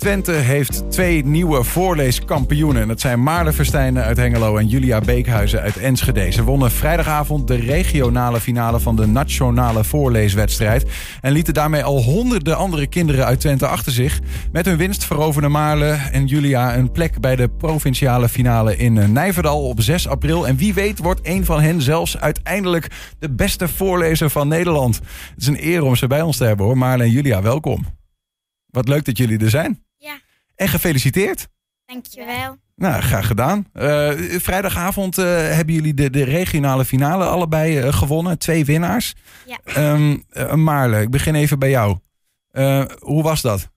Twente heeft twee nieuwe voorleeskampioenen. Dat zijn Maarle Verstijnen uit Hengelo en Julia Beekhuizen uit Enschede. Ze wonnen vrijdagavond de regionale finale van de nationale voorleeswedstrijd. En lieten daarmee al honderden andere kinderen uit Twente achter zich. Met hun winst veroverden Maarle en Julia een plek bij de provinciale finale in Nijverdal op 6 april. En wie weet wordt een van hen zelfs uiteindelijk de beste voorlezer van Nederland. Het is een eer om ze bij ons te hebben hoor. Maarle en Julia, welkom. Wat leuk dat jullie er zijn. En gefeliciteerd. Dankjewel. Nou, graag gedaan. Uh, vrijdagavond uh, hebben jullie de, de regionale finale allebei uh, gewonnen. Twee winnaars. Ja. Um, Maarle, ik begin even bij jou. hoe was dat?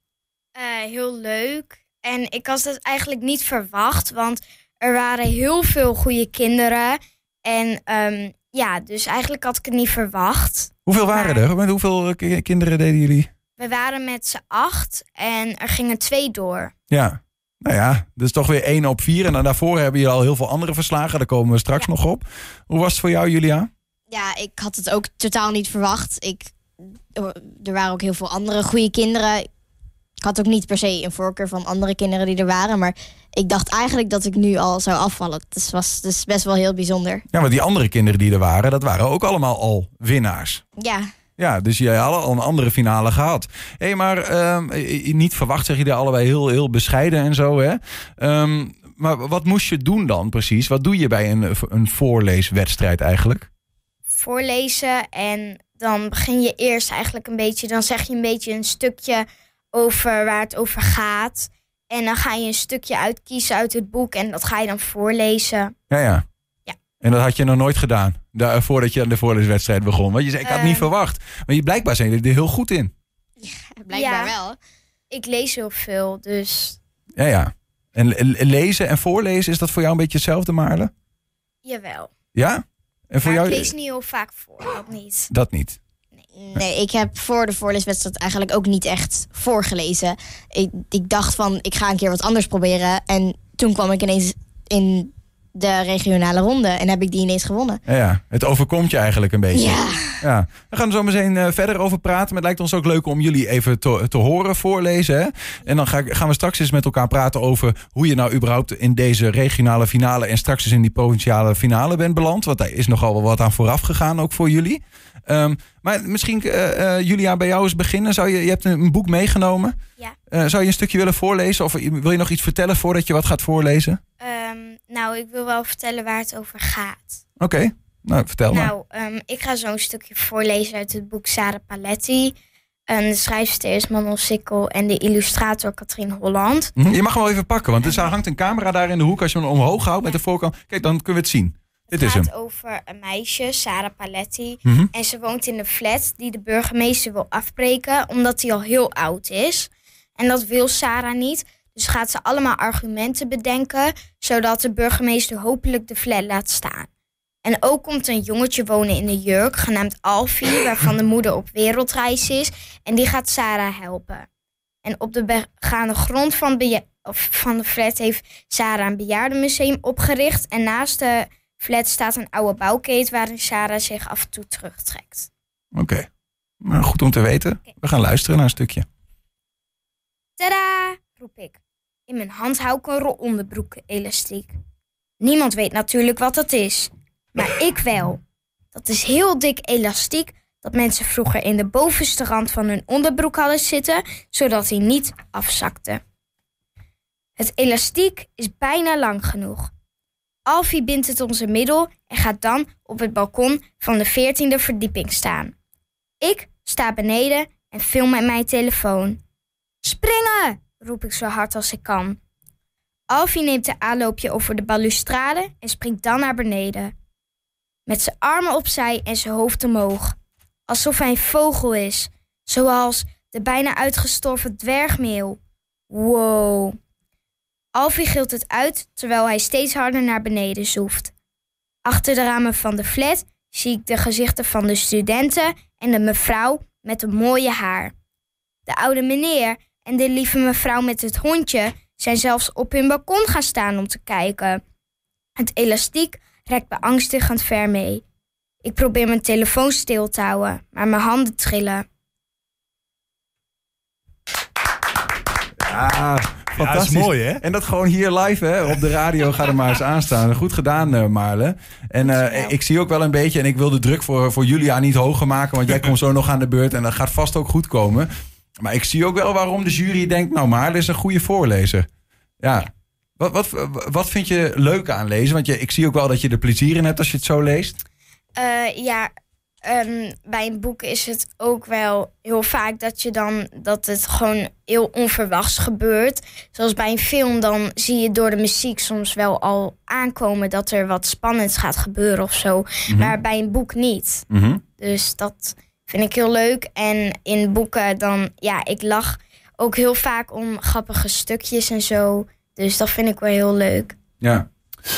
heel leuk. En ik had het eigenlijk niet verwacht, want er waren heel veel goede kinderen. En um, ja, dus eigenlijk had ik het niet verwacht. Hoeveel waren maar... er? Met hoeveel kinderen deden jullie? We waren met z'n acht en er gingen twee door. Ja, nou ja, dus toch weer één op vier. En dan daarvoor hebben je al heel veel andere verslagen. Daar komen we straks nog op. Hoe was het voor jou, Julia? Ja, ik had het ook totaal niet verwacht. Ik, er waren ook heel veel andere goede kinderen. Ik had ook niet per se een voorkeur van andere kinderen die er waren. Maar ik dacht eigenlijk dat ik nu al zou afvallen. Dus was dus best wel heel bijzonder. Ja, maar die andere kinderen die er waren, dat waren ook allemaal al winnaars. Ja. Ja, dus jij had al een andere finale gehad. Hé, hey, maar uh, niet verwacht, zeg je daar allebei heel, heel bescheiden en zo, hè? Um, maar wat moest je doen dan precies? Wat doe je bij een, een voorleeswedstrijd eigenlijk? Voorlezen en dan begin je eerst eigenlijk een beetje... dan zeg je een beetje een stukje over waar het over gaat... En dan ga je een stukje uitkiezen uit het boek en dat ga je dan voorlezen. Ja, ja. Ja. En dat had je nog nooit gedaan? Daar, voordat je aan de voorleeswedstrijd begon. Want je zei, ik had het niet Ehm. verwacht. Maar je, blijkbaar zijn jullie er heel goed in. Blijkbaar Ja. wel. Ik lees heel veel, dus Ja, ja. En le- lezen en voorlezen, is dat voor jou een beetje hetzelfde, Maarle? jawel. Ja? En voor maar jou? ik lees niet heel vaak voor, dat niet. Dat niet. Nee, ik heb voor de voorleeswedstrijd eigenlijk ook niet echt voorgelezen. Ik, ik dacht van, ik ga een keer wat anders proberen. En toen kwam ik ineens in de regionale ronde en heb ik die ineens gewonnen. Ja, ja. Het overkomt je eigenlijk een beetje. Ja. Ja, we gaan er zo meteen eh, verder over praten. Maar het lijkt ons ook leuk om jullie even te, te horen voorlezen. Hè? En dan ga, ik- gaan we straks eens met elkaar praten over hoe je nou überhaupt in deze regionale finale en straks eens in die provinciale finale bent beland. Want daar is nogal wel wat aan vooraf gegaan, ook voor jullie. Ehm, maar misschien, eh, eh, Julia, bij jou eens beginnen. Zou je, je hebt een, een boek meegenomen. Ja. Eh, zou je een stukje willen voorlezen? Of wil je nog iets vertellen voordat je wat gaat voorlezen? Ehm, nou, ik wil wel vertellen waar het over gaat. Oké, nou vertel maar. Nou, ehm, ik ga zo'n stukje voorlezen uit het boek Sarah Paletti. En de schrijfster is Manon Sikkel en de illustrator Katrien Holland. Mhm, Je mag hem wel even pakken, want er hangt een camera daar in de hoek. Als je hem omhoog houdt met de voorkant. Kijk, dan kunnen we het zien. Dit Het is hem. gaat over een meisje, Sarah Paletti. Mhm. En ze woont in een flat die de burgemeester wil afbreken, omdat hij al heel oud is. En dat wil Sarah niet. Dus gaat ze allemaal argumenten bedenken, zodat de burgemeester hopelijk de flat laat staan. En ook komt een jongetje wonen in de jurk, genaamd Alfie, waarvan de moeder op wereldreis is. En die gaat Sarah helpen. En op de begaande grond van, of van de flat heeft Sarah een bejaardenmuseum opgericht. En naast de flat staat een oude bouwkeet waarin Sarah zich af en toe terugtrekt. Oké. Nou, goed om te weten. We gaan luisteren naar een stukje. Tada! roep ik. In mijn hand hou ik een rol elastiek. Niemand weet natuurlijk wat dat is, maar ik wel. Dat is heel dik elastiek dat mensen vroeger in de bovenste rand van hun onderbroek hadden zitten, zodat hij niet afzakte. Het elastiek is bijna lang genoeg. Alfie bindt het om zijn middel en gaat dan op het balkon van de veertiende verdieping staan. Ik sta beneden en film met mijn telefoon. Springen! Roep ik zo hard als ik kan. Alfie neemt een aanloopje over de balustrade en springt dan naar beneden. Met zijn armen opzij en zijn hoofd omhoog. Alsof hij een vogel is, zoals de bijna uitgestorven dwergmeeuw. Wow. Alfie gilt het uit terwijl hij steeds harder naar beneden zoeft. Achter de ramen van de flat zie ik de gezichten van de studenten en de mevrouw met het mooie haar. De oude meneer en de lieve mevrouw met het hondje zijn zelfs op hun balkon gaan staan om te kijken. Het elastiek rekt beangstigend ver mee. Ik probeer mijn telefoon stil te houden, maar mijn handen trillen. Ah, fantastisch. is mooi, hè? En dat gewoon hier live hè, op de radio gaat er maar eens aanstaan. Goed gedaan, uh, Maarle. En uh, ik zie ook wel een beetje, en ik wil de druk voor, voor Julia niet hoger maken, want jij komt zo nog aan de beurt en dat gaat vast ook goed komen. Maar ik zie ook wel waarom de jury denkt, nou Maarle is een goede voorlezer. Ja. Wat, wat, wat vind je leuk aan lezen? Want je, ik zie ook wel dat je er plezier in hebt als je het zo leest. Uh, ja, um, bij een boek is het ook wel heel vaak dat je dan dat het gewoon heel onverwachts gebeurt. Zoals bij een film, dan zie je door de muziek soms wel al aankomen dat er wat spannends gaat gebeuren of zo. Mm-hmm. Maar bij een boek niet. Mm-hmm. Dus dat vind ik heel leuk. En in boeken dan, ja, ik lach ook heel vaak om grappige stukjes en zo. Dus dat vind ik wel heel leuk. Ja.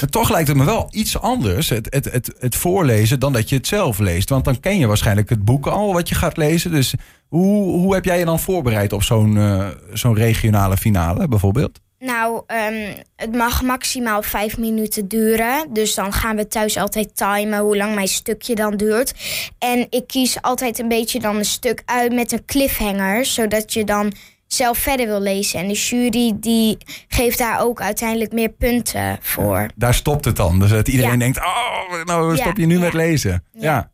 Toch lijkt het me wel iets anders, het, het, het, het voorlezen, dan dat je het zelf leest. Want dan ken je waarschijnlijk het boek al wat je gaat lezen. Dus hoe, hoe heb jij je dan voorbereid op zo'n uh, zo'n regionale finale bijvoorbeeld? Nou, um, het mag maximaal vijf minuten duren. Dus dan gaan we thuis altijd timen hoe lang mijn stukje dan duurt. En ik kies altijd een beetje dan een stuk uit met een cliffhanger. Zodat je dan zelf verder wil lezen. En de jury die geeft daar ook uiteindelijk meer punten voor. daar stopt het dan. Dus dat iedereen denkt, oh, nou stop je nu met lezen. Ja.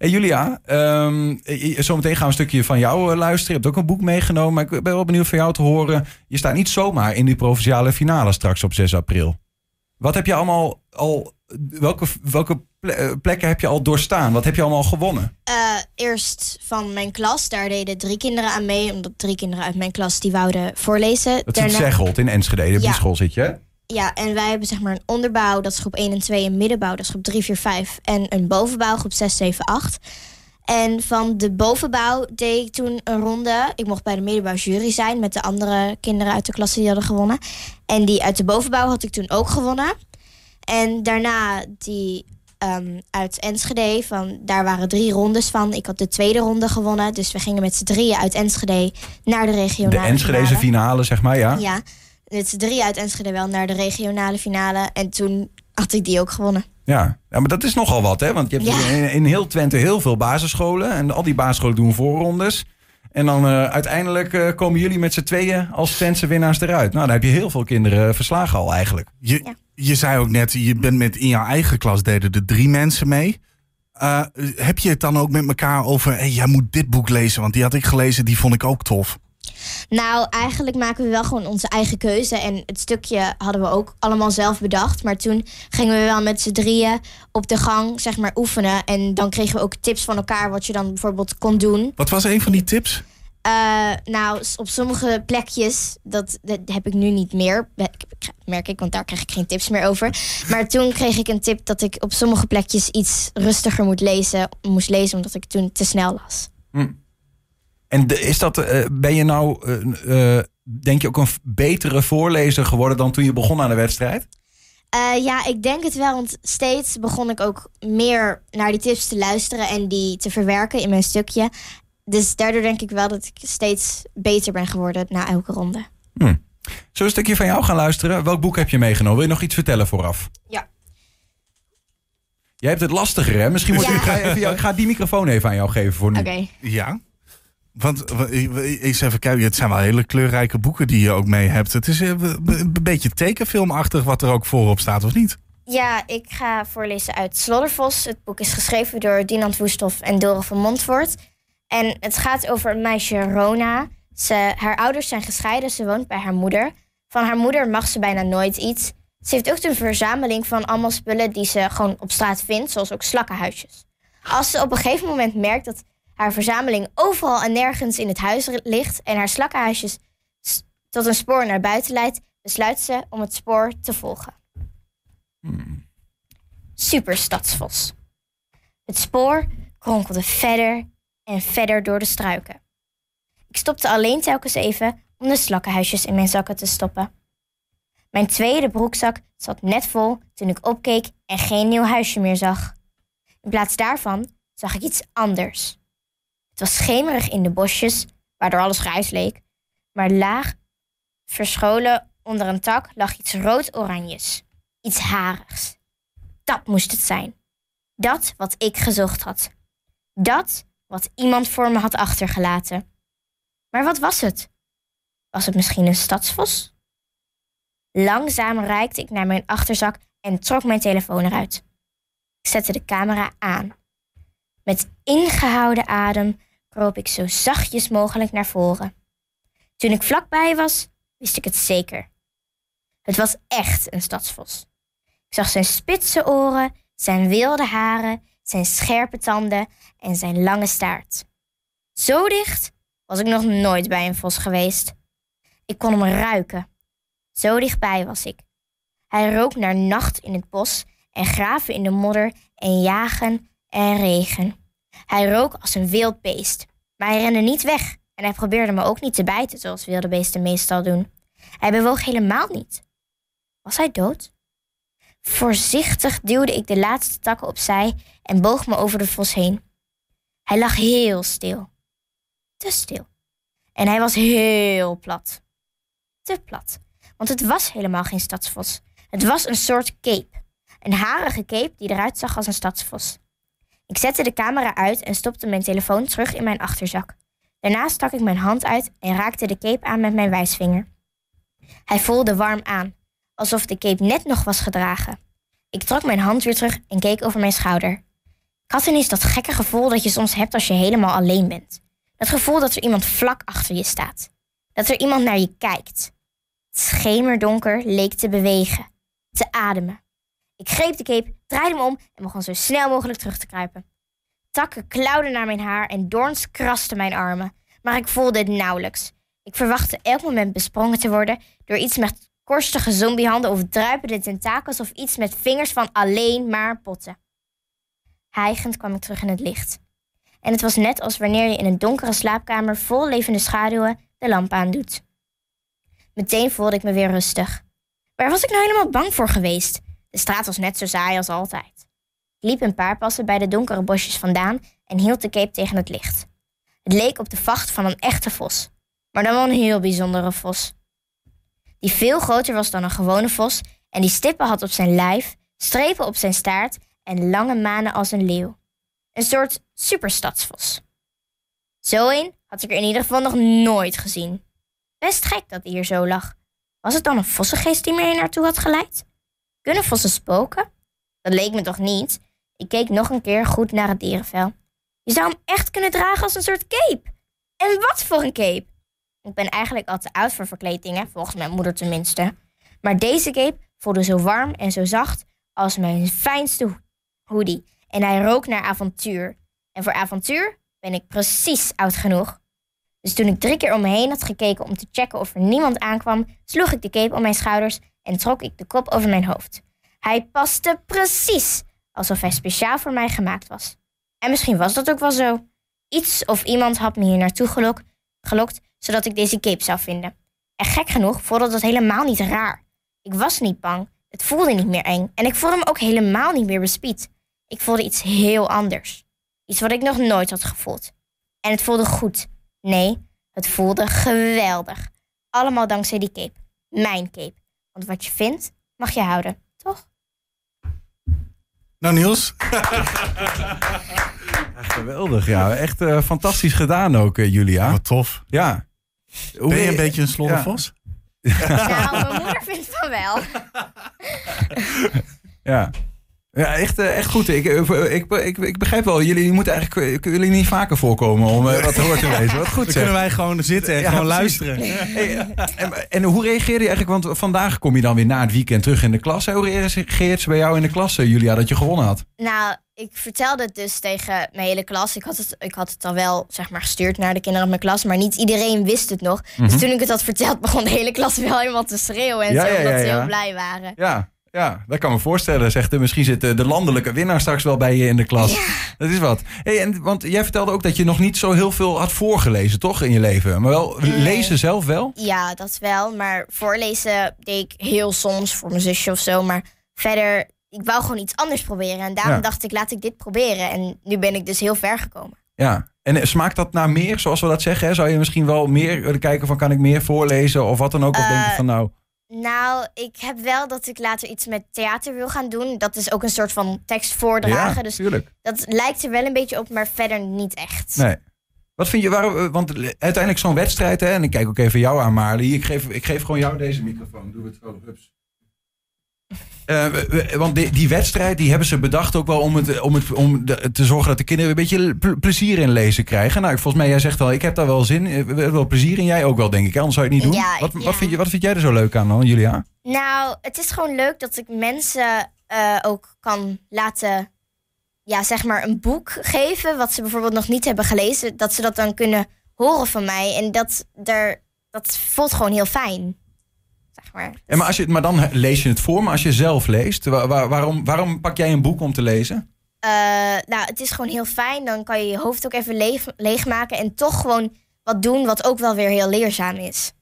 Hey Julia, um, zometeen gaan we een stukje van jou eh, luisteren. Je hebt ook een boek meegenomen. Maar ik ben wel benieuwd van jou te horen. Je staat niet zomaar in die provinciale finale straks op 6 april. Wat heb je allemaal al. Welke, welke eh, plekken heb je al doorstaan? Wat heb je allemaal gewonnen? Uh, eerst van mijn klas. Daar deden drie kinderen aan mee. Omdat drie kinderen uit mijn klas die wouden voorlezen. Dat is Zeggold in Enschede. De ja. school zit je, Ja, en wij hebben zeg maar een onderbouw. Dat is groep 1 en 2. Een middenbouw. Dat is groep 3, 4, 5. En een bovenbouw. Groep 6, 7, 8. En van de bovenbouw deed ik toen een ronde. Ik mocht bij de middenbouw jury zijn met de andere kinderen uit de klas die hadden gewonnen. En die uit de bovenbouw had ik toen ook gewonnen. En daarna die um, uit Enschede, van, daar waren drie rondes van. Ik had de tweede ronde gewonnen. Dus we gingen met z'n drieën uit Enschede naar de regionale De Enschedeze finale, zeg maar, ja? Ja, met z'n drieën uit Enschede wel naar de regionale finale. En toen had ik die ook gewonnen. Ja. ja, maar dat is nogal wat, hè? Want je hebt in, in, heel Twente heel veel basisscholen. En al die basisscholen doen voorrondes. En dan uh, uiteindelijk uh, komen jullie met z'n tweeën als Twentse winnaars eruit. Nou, dan heb je heel veel kinderen verslagen al eigenlijk. Je, ja. je zei ook net, je bent met in jouw eigen klas deden er drie mensen mee. Uh, heb je het dan ook met elkaar over, hey, jij moet dit boek lezen, want die had ik gelezen, die vond ik ook tof. Nou, eigenlijk maken we wel gewoon onze eigen keuze. En het stukje hadden we ook allemaal zelf bedacht. Maar toen gingen we wel met z'n drieën op de gang, zeg maar, oefenen. En dan kregen we ook tips van elkaar wat je dan bijvoorbeeld kon doen. Wat was een van die tips? Uh, nou, op sommige plekjes, dat, dat, heb ik nu niet meer, merk ik, want daar krijg ik geen tips meer over. Maar toen kreeg ik een tip dat ik op sommige plekjes iets rustiger moet lezen, moest lezen, omdat ik toen te snel las. Hm. En is dat, uh, ben je nou, uh, denk je ook een betere voorlezer geworden dan toen je begon aan de wedstrijd? ja, ik denk het wel, want steeds begon ik ook meer naar die tips te luisteren en die te verwerken in mijn stukje. Dus daardoor denk ik wel dat ik steeds beter ben geworden na elke ronde. Hm. Zullen we een stukje van jou gaan luisteren? Welk boek heb je meegenomen? Wil je nog iets vertellen vooraf? Ja. Jij hebt het lastiger, hè? Misschien moet ja. ik, ga even, ik ga die microfoon even aan jou geven voor nu. Oké. Ja. Want eens even kijken, het zijn wel hele kleurrijke boeken die je ook mee hebt. Het is een beetje tekenfilmachtig wat er ook voorop staat, of niet? Ja, ik ga voorlezen uit Sloddervos. Het boek is geschreven door Dinant Woesthoff en Dore van Montfort. En het gaat over een meisje, Rona. Ze, haar ouders zijn gescheiden, ze woont bij haar moeder. Van haar moeder mag ze bijna nooit iets. Ze heeft ook een verzameling van allemaal spullen die ze gewoon op straat vindt, zoals ook slakkenhuisjes. Als ze op een gegeven moment merkt dat haar verzameling overal en nergens in het huis ligt en haar slakkenhuisjes tot een spoor naar buiten leidt, besluit ze om het spoor te volgen. Hmm. Super stadsvos. Het spoor kronkelde verder en verder door de struiken. Ik stopte alleen telkens even om de slakkenhuisjes in mijn zakken te stoppen. Mijn tweede broekzak zat net vol toen ik opkeek en geen nieuw huisje meer zag. In plaats daarvan zag ik iets anders. Het was schemerig in de bosjes, waardoor alles grijs leek, maar laag, verscholen onder een tak, lag iets rood-oranjes. Iets harigs. Dat moest het zijn. Dat wat ik gezocht had. Dat wat iemand voor me had achtergelaten. Maar wat was het? Was het misschien een stadsvos? Langzaam reikte ik naar mijn achterzak en trok mijn telefoon eruit. Ik zette de camera aan. Met ingehouden adem kroop ik zo zachtjes mogelijk naar voren. Toen ik vlakbij was, wist ik het zeker. Het was echt een stadsvos. Ik zag zijn spitse oren, zijn wilde haren, zijn scherpe tanden en zijn lange staart. Zo dicht was ik nog nooit bij een vos geweest. Ik kon hem ruiken. Zo dichtbij was ik. Hij rook naar nacht in het bos en graven in de modder en jagen en regen. Hij rook als een wild beest, maar hij rende niet weg en hij probeerde me ook niet te bijten zoals wilde beesten meestal doen. Hij bewoog helemaal niet. Was hij dood? Voorzichtig duwde ik de laatste takken opzij en boog me over de vos heen. Hij lag heel stil. Te stil. En hij was heel plat. Te plat. Want het was helemaal geen stadsvos. Het was een soort cape. Een harige cape die eruit zag als een stadsvos. Ik zette de camera uit en stopte mijn telefoon terug in mijn achterzak. Daarna stak ik mijn hand uit en raakte de cape aan met mijn wijsvinger. Hij voelde warm aan, alsof de cape net nog was gedragen. Ik trok mijn hand weer terug en keek over mijn schouder. Had ineens dat gekke gevoel dat je soms hebt als je helemaal alleen bent. Dat gevoel dat er iemand vlak achter je staat. Dat er iemand naar je kijkt. Het schemerdonker leek te bewegen, te ademen. Ik greep de cape, draaide me om en begon zo snel mogelijk terug te kruipen. Takken klauwden naar mijn haar en doorns krasten mijn armen, maar ik voelde het nauwelijks. Ik verwachtte elk moment besprongen te worden door iets met korstige zombiehanden of druipende tentakels of iets met vingers van alleen maar potten. Hijgend kwam ik terug in het licht. En het was net als wanneer je in een donkere slaapkamer vol levende schaduwen de lamp aandoet. Meteen voelde ik me weer rustig. Waar was ik nou helemaal bang voor geweest? De straat was net zo saai als altijd. Ik liep een paar passen bij de donkere bosjes vandaan en hield de cape tegen het licht. Het leek op de vacht van een echte vos, maar dan wel een heel bijzondere vos. Die veel groter was dan een gewone vos en die stippen had op zijn lijf, strepen op zijn staart en lange manen als een leeuw. Een soort superstadsvos. Zo een had ik er in ieder geval nog nooit gezien. Best gek dat hij hier zo lag. Was het dan een vossengeest die me hier naartoe had geleid? Kunnen vossen spoken? Dat leek me toch niet? Ik keek nog een keer goed naar het dierenvel. Je zou hem echt kunnen dragen als een soort cape. En wat voor een cape? Ik ben eigenlijk al te oud voor verkleedingen, volgens mijn moeder tenminste. Maar deze cape voelde zo warm en zo zacht als mijn fijnste hoodie. En hij rook naar avontuur. En voor avontuur ben ik precies oud genoeg. Dus toen ik drie keer om me heen had gekeken om te checken of er niemand aankwam, sloeg ik de cape om mijn schouders en trok ik de kop over mijn hoofd. Hij paste precies alsof hij speciaal voor mij gemaakt was. En misschien was dat ook wel zo. Iets of iemand had me hier naartoe gelok, gelokt zodat ik deze cape zou vinden. En gek genoeg voelde dat helemaal niet raar. Ik was niet bang, het voelde niet meer eng en ik voelde me ook helemaal niet meer bespied. Ik voelde iets heel anders. Iets wat ik nog nooit had gevoeld. En het voelde goed. Nee, het voelde geweldig. Allemaal dankzij die cape. Mijn cape. Want wat je vindt, mag je houden, toch? Nou Niels, Geweldig, ja. Echt eh, fantastisch gedaan ook, eh, Julia. wat tof. Ja. Hoe Ben je een beetje een sloddervos? Nou, mijn moeder vindt van wel. Ja. Ja, echt, eh, echt goed. Ik, ik, ik, ik, begrijp wel, jullie moeten eigenlijk kunnen jullie niet vaker voorkomen om eh, wat hoor te wezen. Wat goed Dan zeg. kunnen wij gewoon zitten en Ja, gewoon precies. luisteren. Hey, en, en hoe reageerde je eigenlijk? Want vandaag kom je dan weer na het weekend terug in de klas. Hoe reageert ze bij jou in de klas, eh, Julia, dat je gewonnen had? Nou, ik vertelde het dus tegen mijn hele klas. Ik had het, ik had het al wel zeg maar, gestuurd naar de kinderen van mijn klas, maar niet iedereen wist het nog. Dus toen ik het had verteld, begon de hele klas wel helemaal te schreeuwen en Ja, zo, ja, omdat ja, ze heel blij waren. Ja, ja, dat kan me voorstellen. Zegt, misschien zit de landelijke winnaar straks wel bij je in de klas. Dat is wat. Hey, en, want jij vertelde ook dat je nog niet zo heel veel had voorgelezen, toch, in je leven? Maar wel Nee. lezen zelf wel? Ja, dat wel. Maar voorlezen deed ik heel soms voor mijn zusje of zo. Maar verder, ik wou gewoon iets anders proberen. En daarom Ja. dacht ik, laat ik dit proberen. En nu ben ik dus heel ver gekomen. Ja. En eh, smaakt dat naar meer, zoals we dat zeggen? Hè? Zou je misschien wel meer willen kijken van, kan ik meer voorlezen of wat dan ook? Of denk je Eh, van, nou... Nou, ik heb wel dat ik later iets met theater wil gaan doen. Dat is ook een soort van tekst voordragen. ja, dus tuurlijk. dat lijkt er wel een beetje op, maar verder niet echt. Nee. Wat vind je, waar, want uiteindelijk zo'n wedstrijd, hè, en ik kijk ook even jou aan, Marley. Ik geef, ik geef gewoon jou deze microfoon. Doe het zo, hups. Eh, want die, die wedstrijd die hebben ze bedacht ook wel om, het, om, het, om de- te zorgen dat de kinderen een beetje ple- plezier in lezen krijgen. Nou, volgens mij, jij zegt al, ik heb daar wel zin in, eh, wel plezier in. Jij ook wel, denk ik. Anders zou je het niet doen. Ja, wat, ja. Wat, vind je, wat vind jij er zo leuk aan dan, Julia? Nou, het is gewoon leuk dat ik mensen eh, ook kan laten, ja, zeg maar, een boek geven. Wat ze bijvoorbeeld nog niet hebben gelezen. Dat ze dat dan kunnen horen van mij. En dat, er, dat voelt gewoon heel fijn. Zeg maar. En maar, als je, maar dan lees je het voor, maar als je zelf leest, wa- wa- waarom, waarom pak jij een boek om te lezen? Eh, nou, het is gewoon heel fijn. Dan kan je je hoofd ook even leeg, leegmaken. En toch gewoon wat doen wat ook wel weer heel leerzaam is.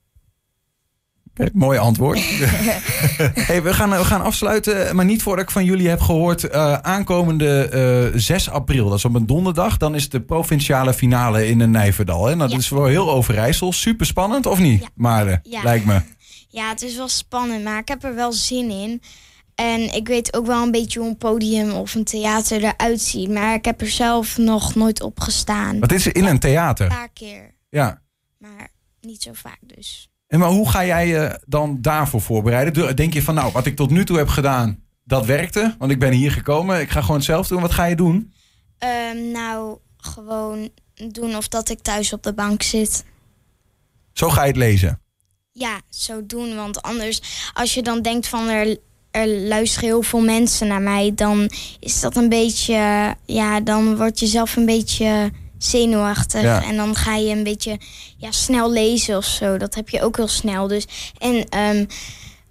Mooi antwoord. hey, we, gaan, we gaan afsluiten, maar niet voordat ik van jullie heb gehoord. eh, aankomende eh 6 april, dat is op een donderdag, dan is de provinciale finale in de Nijverdal. Hè? Nou, dat Ja. is voor heel Overijssel. Super spannend, of niet? Ja. Maar Ja. lijkt me. Ja, het is wel spannend, maar ik heb er wel zin in. En ik weet ook wel een beetje hoe een podium of een theater eruit ziet. Maar ik heb er zelf nog nooit op gestaan. Wat is er in een Een theater? paar keer, Ja. maar niet zo vaak dus. En maar hoe ga jij je dan daarvoor voorbereiden? Denk je van, nou, wat ik tot nu toe heb gedaan, dat werkte. Want ik ben hier gekomen, ik ga gewoon zelf doen. Wat ga je doen? Ehm, nou, gewoon doen of dat ik thuis op de bank zit. Zo ga je het lezen. Ja, zo doen. Want anders, als je dan denkt van er, er luisteren heel veel mensen naar mij, dan is dat een beetje, ja, dan word je zelf een beetje zenuwachtig. Ja. En dan ga je een beetje ja, snel lezen of zo. Dat heb je ook heel snel. Dus. En ehm,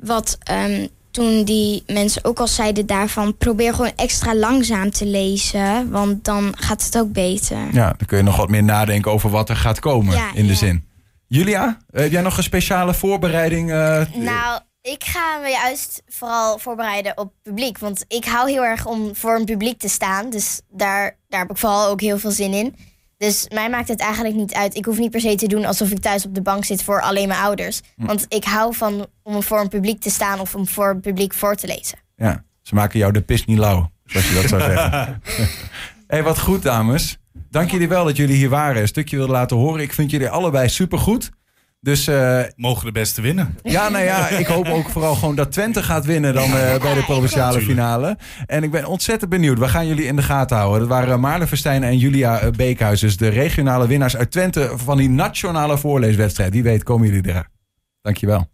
wat ehm, toen die mensen ook al zeiden daarvan, probeer gewoon extra langzaam te lezen, want dan gaat het ook beter. Ja, dan kun je nog wat meer nadenken over wat er gaat komen Ja, in de ja. zin. Julia, heb jij nog een speciale voorbereiding? eh, Nou, ik ga me juist vooral voorbereiden op publiek. Want ik hou heel erg om voor een publiek te staan. Dus daar, daar heb ik vooral ook heel veel zin in. Dus mij maakt het eigenlijk niet uit. Ik hoef niet per se te doen alsof ik thuis op de bank zit voor alleen mijn ouders. Want ik hou van om voor een publiek te staan of om voor een publiek voor te lezen. Ja, ze maken jou de pis niet lauw, zoals je dat zou zeggen. hey, wat goed, dames. Dank jullie wel dat jullie hier waren. Een stukje wilden laten horen. Ik vind jullie allebei supergoed. Dus eh, Mogen de beste winnen. ja, nou ja, ik hoop ook vooral gewoon dat Twente gaat winnen dan eh, bij de provinciale finale. En ik ben ontzettend benieuwd. We gaan jullie in de gaten houden. Dat waren Maarten Verstijn en Julia eh, Beekhuis. Dus de regionale winnaars uit Twente van die nationale voorleeswedstrijd. Wie weet komen jullie er. Dankjewel.